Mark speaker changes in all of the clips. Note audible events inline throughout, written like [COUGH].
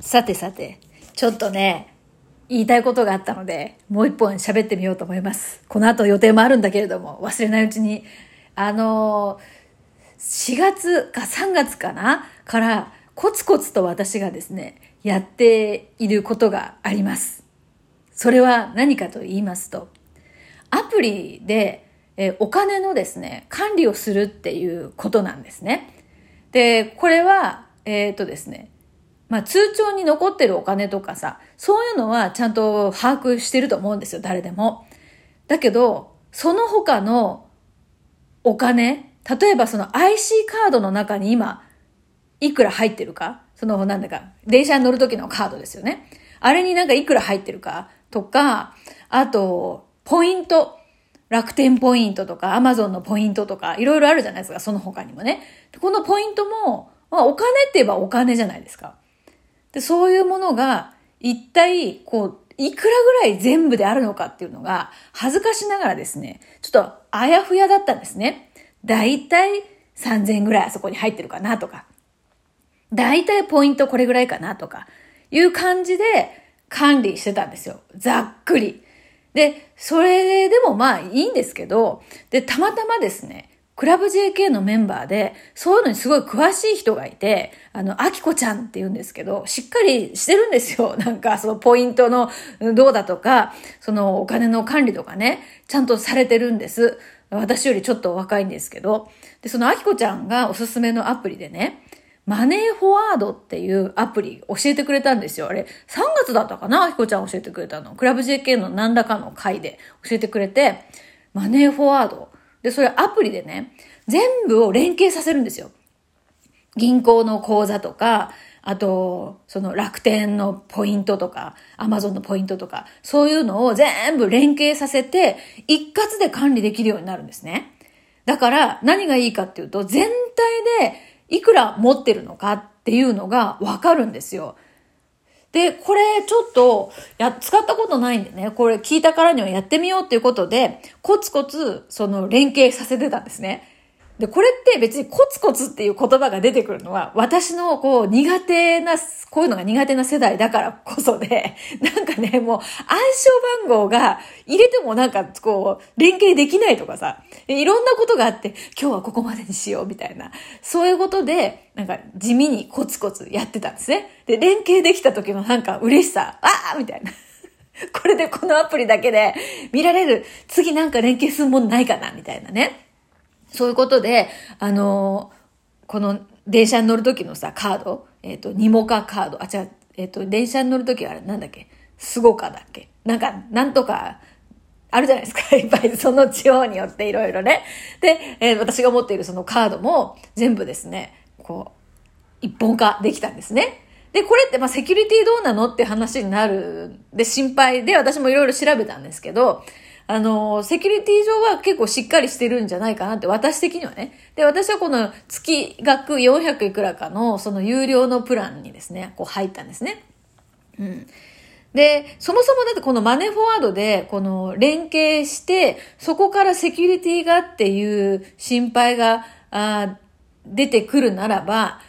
Speaker 1: さてさて、ちょっとね、言いたいことがあったので、もう一本喋ってみようと思います。この後予定もあるんだけれども、忘れないうちに、あの、4月か3月かなから、コツコツと私がですね、やっていることがあります。それは何かと言いますと、アプリで、えお金のですね、管理をするっていうことなんですね。で、これは、えっ、ー、とですね、まあ通帳に残ってるお金とかさ、そういうのはちゃんと把握してると思うんですよ、誰でも。だけど、その他のお金、例えばその IC カードの中に今、いくら入ってるか、そのなんだか、電車に乗る時のカードですよね。あれになんかいくら入ってるかとか、あと、ポイント。楽天ポイントとか、アマゾンのポイントとか、いろいろあるじゃないですか、その他にもね。このポイントも、まあ、お金って言えばお金じゃないですか。で、そういうものが、一体、こう、いくらぐらい全部であるのかっていうのが、恥ずかしながらですね、ちょっとあやふやだったんですね。だいたい3000ぐらいあそこに入ってるかなとか、だいたいポイントこれぐらいかなとか、いう感じで管理してたんですよ。ざっくり。で、それでもまあいいんですけど、で、たまたまですね、クラブ JK のメンバーで、そういうのにすごい詳しい人がいて、あの、アキコちゃんって言うんですけど、しっかりしてるんですよ。[LAUGHS] なんか、そのポイントのどうだとか、そのお金の管理とかね、ちゃんとされてるんです。私よりちょっと若いんですけど。で、そのアキコちゃんがおすすめのアプリでね、マネーフォワードっていうアプリ教えてくれたんですよ。あれ、3月だったかな？アキコちゃん教えてくれたの。クラブ JK の何らかの回で教えてくれて、マネーフォワード。で、それアプリでね、全部を連携させるんですよ。銀行の口座とか、あと、その楽天のポイントとか、アマゾンのポイントとか、そういうのを全部連携させて、一括で管理できるようになるんですね。だから、何がいいかっていうと、全体でいくら持ってるのかっていうのがわかるんですよ。で、これちょっと、や、使ったことないんでね、これ聞いたからにはやってみようっていうことで、コツコツ、その連携させてたんですね。で、これって別にコツコツっていう言葉が出てくるのは、私のこう苦手な、こういうのが苦手な世代だからこそで、[LAUGHS] なんかね、もう暗証番号が入れてもなんかこう、連携できないとかさ、いろんなことがあって、今日はここまでにしようみたいな、そういうことで、なんか地味にコツコツやってたんですね。で、連携できた時のなんか嬉しさ、ああみたいな。これでこのアプリだけで見られる、次なんか連携するもんないかなみたいなね。そういうことで、あのこの電車に乗る時のさ、カード、えっ、ー、と、ニモカカード、あ、違う、えっ、ー、と、電車に乗る時はあれ、なんだっけ、スゴカだっけ？なんか、なんとか、あるじゃないですか。[LAUGHS] いっぱい、その地方によっていろいろね。で、えー、私が持っているそのカードも全部ですね、こう、一本化できたんですね。で、これってまあセキュリティどうなの？って話になるで心配で私もいろいろ調べたんですけど、あの、セキュリティ上は結構しっかりしてるんじゃないかなって、私的にはね。で、私はこの月額400いくらかのその有料のプランにですね、こう入ったんですね。うん。で、そもそもだってこのマネーフォワードで、この連携して、そこからセキュリティがっていう心配があ出てくるならば、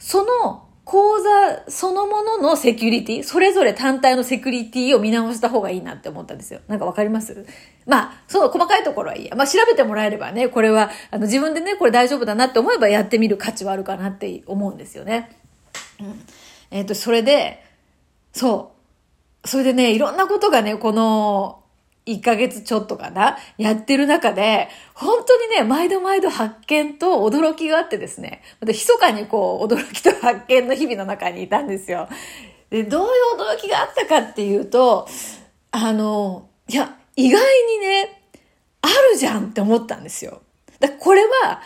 Speaker 1: その講そのもののセキュリティ、それぞれ単体のセキュリティを見直した方がいいなって思ったんですよ。なんかわかります？まあ、その細かいところはいいや。まあ調べてもらえればね、これは、あの自分でね、これ大丈夫だなって思えばやってみる価値はあるかなって思うんですよね。うん。えっ、ー、と、それで、そう。それでね、いろんなことがね、この、1ヶ月ちょっとかな、やってる中で、本当にね、毎度毎度発見と驚きがあってですね、また密かにこう、驚きと発見の日々の中にいたんですよ。で、どういう驚きがあったかっていうと、あの、いや、意外にね、あるじゃんって思ったんですよ。だこれは、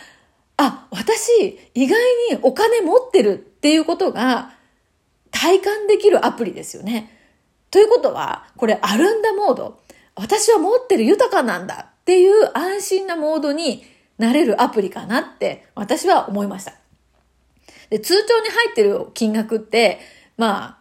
Speaker 1: あ、私、意外にお金持ってるっていうことが体感できるアプリですよね。ということは、これアルンダモード。私は持ってる豊かなんだっていう安心なモードになれるアプリかなって私は思いました。で、通帳に入ってる金額って、まあ、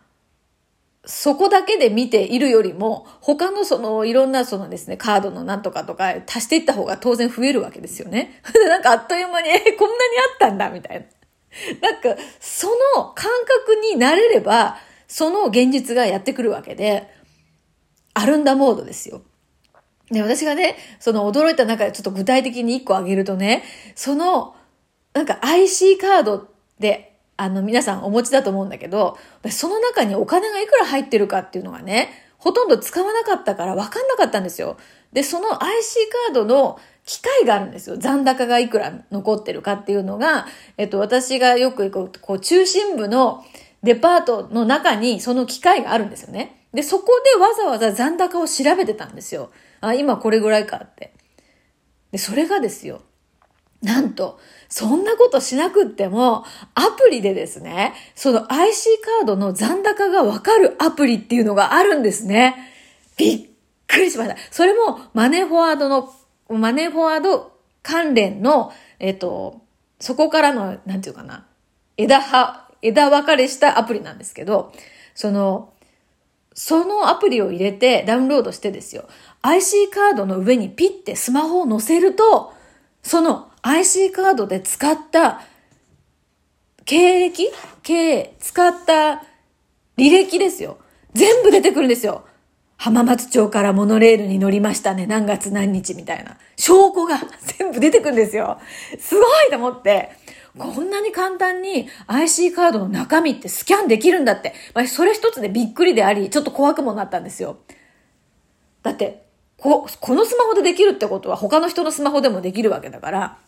Speaker 1: そこだけで見ているよりも、他のそのいろんなそのですね、カードのなんとかとか足していった方が当然増えるわけですよね。[LAUGHS] なんかあっという間に、え、こんなにあったんだみたいな。なんか、その感覚になれれば、その現実がやってくるわけで、アルンダモードですよ。で、私がね、その驚いた中でちょっと具体的に一個挙げるとね、その、なんか IC カードで、あの、皆さんお持ちだと思うんだけど、その中にお金がいくら入ってるかっていうのがね、ほとんど使わなかったから分かんなかったんですよ。で、その IC カードの機械があるんですよ。残高がいくら残ってるかっていうのが、えっと、私がよく行く、こう、中心部のデパートの中にその機械があるんですよね。で、そこでわざわざ残高を調べてたんですよ。あ、今これぐらいかって。で、それがですよ。なんと、そんなことしなくっても、アプリでですね、その IC カードの残高がわかるアプリっていうのがあるんですね。びっくりしました。それもマネーフォワードの、マネーフォワード関連の、えっと、そこからの、なんていうかな、枝葉、枝分かれしたアプリなんですけど、その、そのアプリを入れてダウンロードしてですよ。IC カードの上にピッてスマホを載せると、その IC カードで使った経歴？経営、使った履歴ですよ。全部出てくるんですよ。浜松町からモノレールに乗りましたね。何月何日みたいな。証拠が [LAUGHS] 全部出てくるんですよ。すごいと思って。こんなに簡単に IC カードの中身ってスキャンできるんだって。まあ、それ一つでびっくりであり、ちょっと怖くもなったんですよ。だって、こ、このスマホでできるってことは他の人のスマホでもできるわけだから、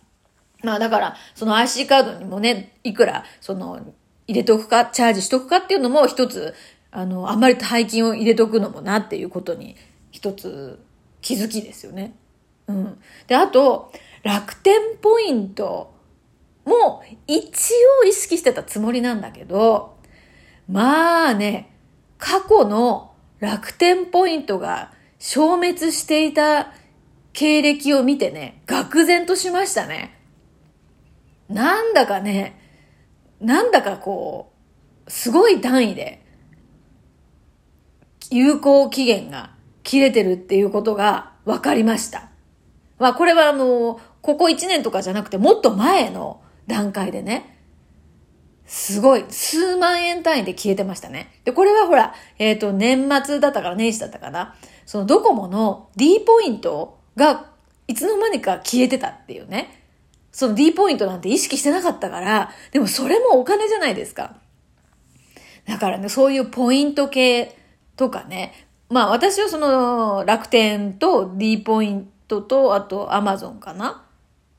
Speaker 1: まあだから、その IC カードにもね、いくら、その、入れとくか、チャージしとくかっていうのも一つ、あの、あんまり大金を入れとくのもなっていうことに、一つ気づきですよね。うん。で、あと、楽天ポイントも一応意識してたつもりなんだけど、まあね、過去の楽天ポイントが消滅していた経歴を見てね、愕然としましたね。なんだかね、なんだかこう、すごい単位で、有効期限が切れてるっていうことが分かりました。まあこれはあの、ここ1年とかじゃなくてもっと前の段階でね、すごい、数万円単位で消えてましたね。で、これはほら、えっ、ー、と、年末だったから年始だったかな。そのドコモの D ポイントがいつの間にか消えてたっていうね。その D ポイントなんて意識してなかったから、でもそれもお金じゃないですか。だからね、そういうポイント系とかね。まあ私はその楽天と D ポイントと、あと Amazon かな。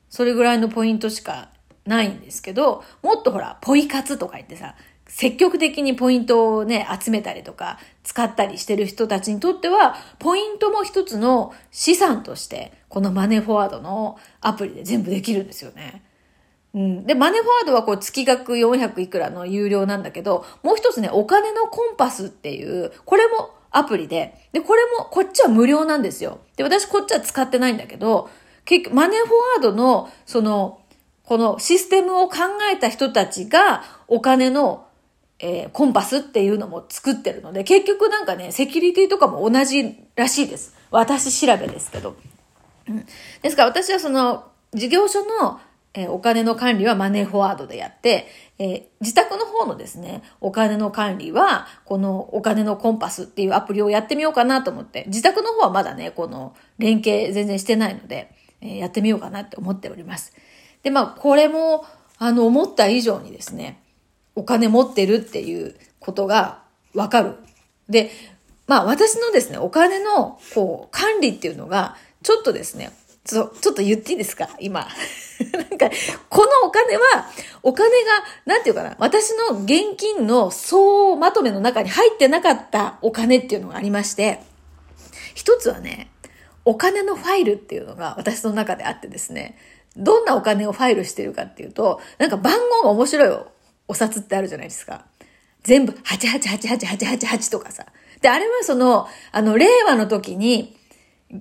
Speaker 1: それぐらいのポイントしかないんですけど、もっとほら、ポイ活とか言ってさ、積極的にポイントをね、集めたりとか、使ったりしてる人たちにとっては、ポイントも一つの資産として、このマネーフォワードのアプリで全部できるんですよね。うん。で、マネーフォワードはこう月額400いくらの有料なんだけど、もう一つね、お金のコンパスっていう、これもアプリで、で、これも、こっちは無料なんですよ。で、私こっちは使ってないんだけど、結局、マネーフォワードの、その、このシステムを考えた人たちがお金の、えー、コンパスっていうのも作ってるので、結局なんかね、セキュリティとかも同じらしいです。私調べですけど。うん、ですから私はその事業所の、えー、お金の管理はマネーフォワードでやって、えー、自宅の方のですね、お金の管理は、このお金のコンパスっていうアプリをやってみようかなと思って、自宅の方はまだね、この連携全然してないので、えー、やってみようかなって思っております。で、まあ、これも、あの、思った以上にですね、お金持ってるっていうことがわかる。で、まあ、私のですね、お金の、こう、管理っていうのが、ちょっとですね、ちょちょっと言っていいですか？今。[LAUGHS] なんか、このお金は、お金が、なんていうかな、私の現金の総まとめの中に入ってなかったお金っていうのがありまして、一つはね、お金のファイルっていうのが私の中であってですね、どんなお金をファイルしてるかっていうと、なんか番号が面白いお札ってあるじゃないですか。全部8888888とかさ。で、あれはその、あの、令和の時に、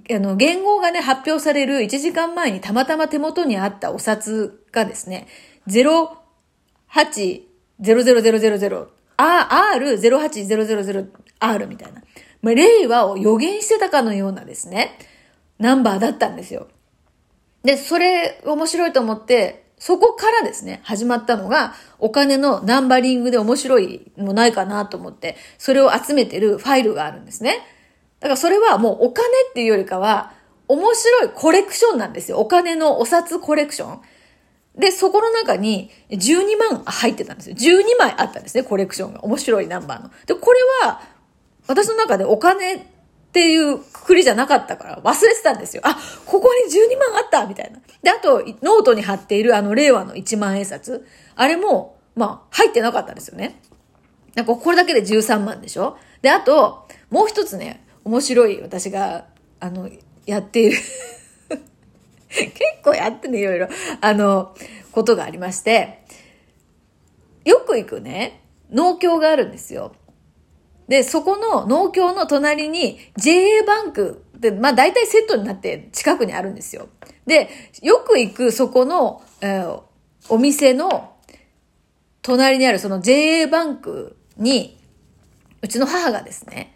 Speaker 1: あの、言語がね、発表される1時間前にたまたま手元にあったお札がですね、080000、R08000R みたいな。まあ、令和を予言してたかのようなですね、ナンバーだったんですよ。で、それ面白いと思ってそこからですね、始まったのが、お金のナンバリングで面白いのないかなと思って、それを集めてるファイルがあるんですね。だからそれはもうお金っていうよりかは、面白いコレクションなんですよ。お金のお札コレクション。で、そこの中に12万入ってたんですよ。12枚あったんですね、コレクションが。面白いナンバーの。で、これは、私の中でお金っていうくくりじゃなかったから忘れてたんですよ。あ、ここに12万あったみたいな。で、あと、ノートに貼っているあの令和の1万円札。あれも、まあ、入ってなかったんですよね。なんかこれだけで13万でしょで、あと、もう一つね、面白い私が、あの、やっている [LAUGHS] 結構やってね、いろいろ、あの、ことがありまして、よく行くね、農協があるんですよ。で、そこの農協の隣に JA バンクで、まあ大体セットになって近くにあるんですよ。で、よく行くそこの、えー、お店の隣にあるその JA バンクに、うちの母がですね、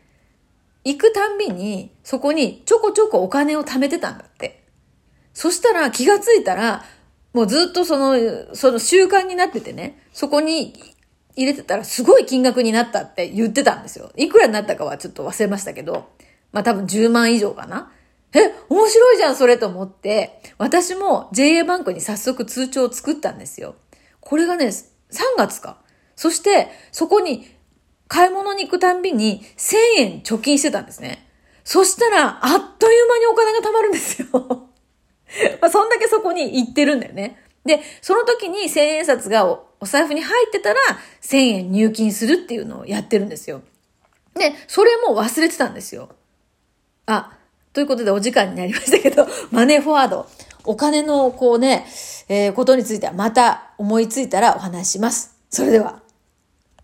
Speaker 1: 行くたんびにそこにちょこちょこお金を貯めてたんだって。そしたら気がついたら、もうずっとその、その習慣になっててね、そこに入れてたらすごい金額になったって言ってたんですよ。いくらになったかはちょっと忘れましたけど、まあ多分10万以上かな。え、面白いじゃん、それと思って、私も JA バンクに早速通帳を作ったんですよ。これがね、3月か。そして、そこに買い物に行くたんびに1000円貯金してたんですね。そしたら、あっという間にお金が貯まるんですよ。[LAUGHS] まあ、そんだけそこに行ってるんだよね。で、その時に千円札がお財布に入ってたら、千円入金するっていうのをやってるんですよ。で、それも忘れてたんですよ。あ、ということでお時間になりましたけど、[LAUGHS] マネーフォワード。お金のこうね、えー、ことについてはまた思いついたらお話します。それでは。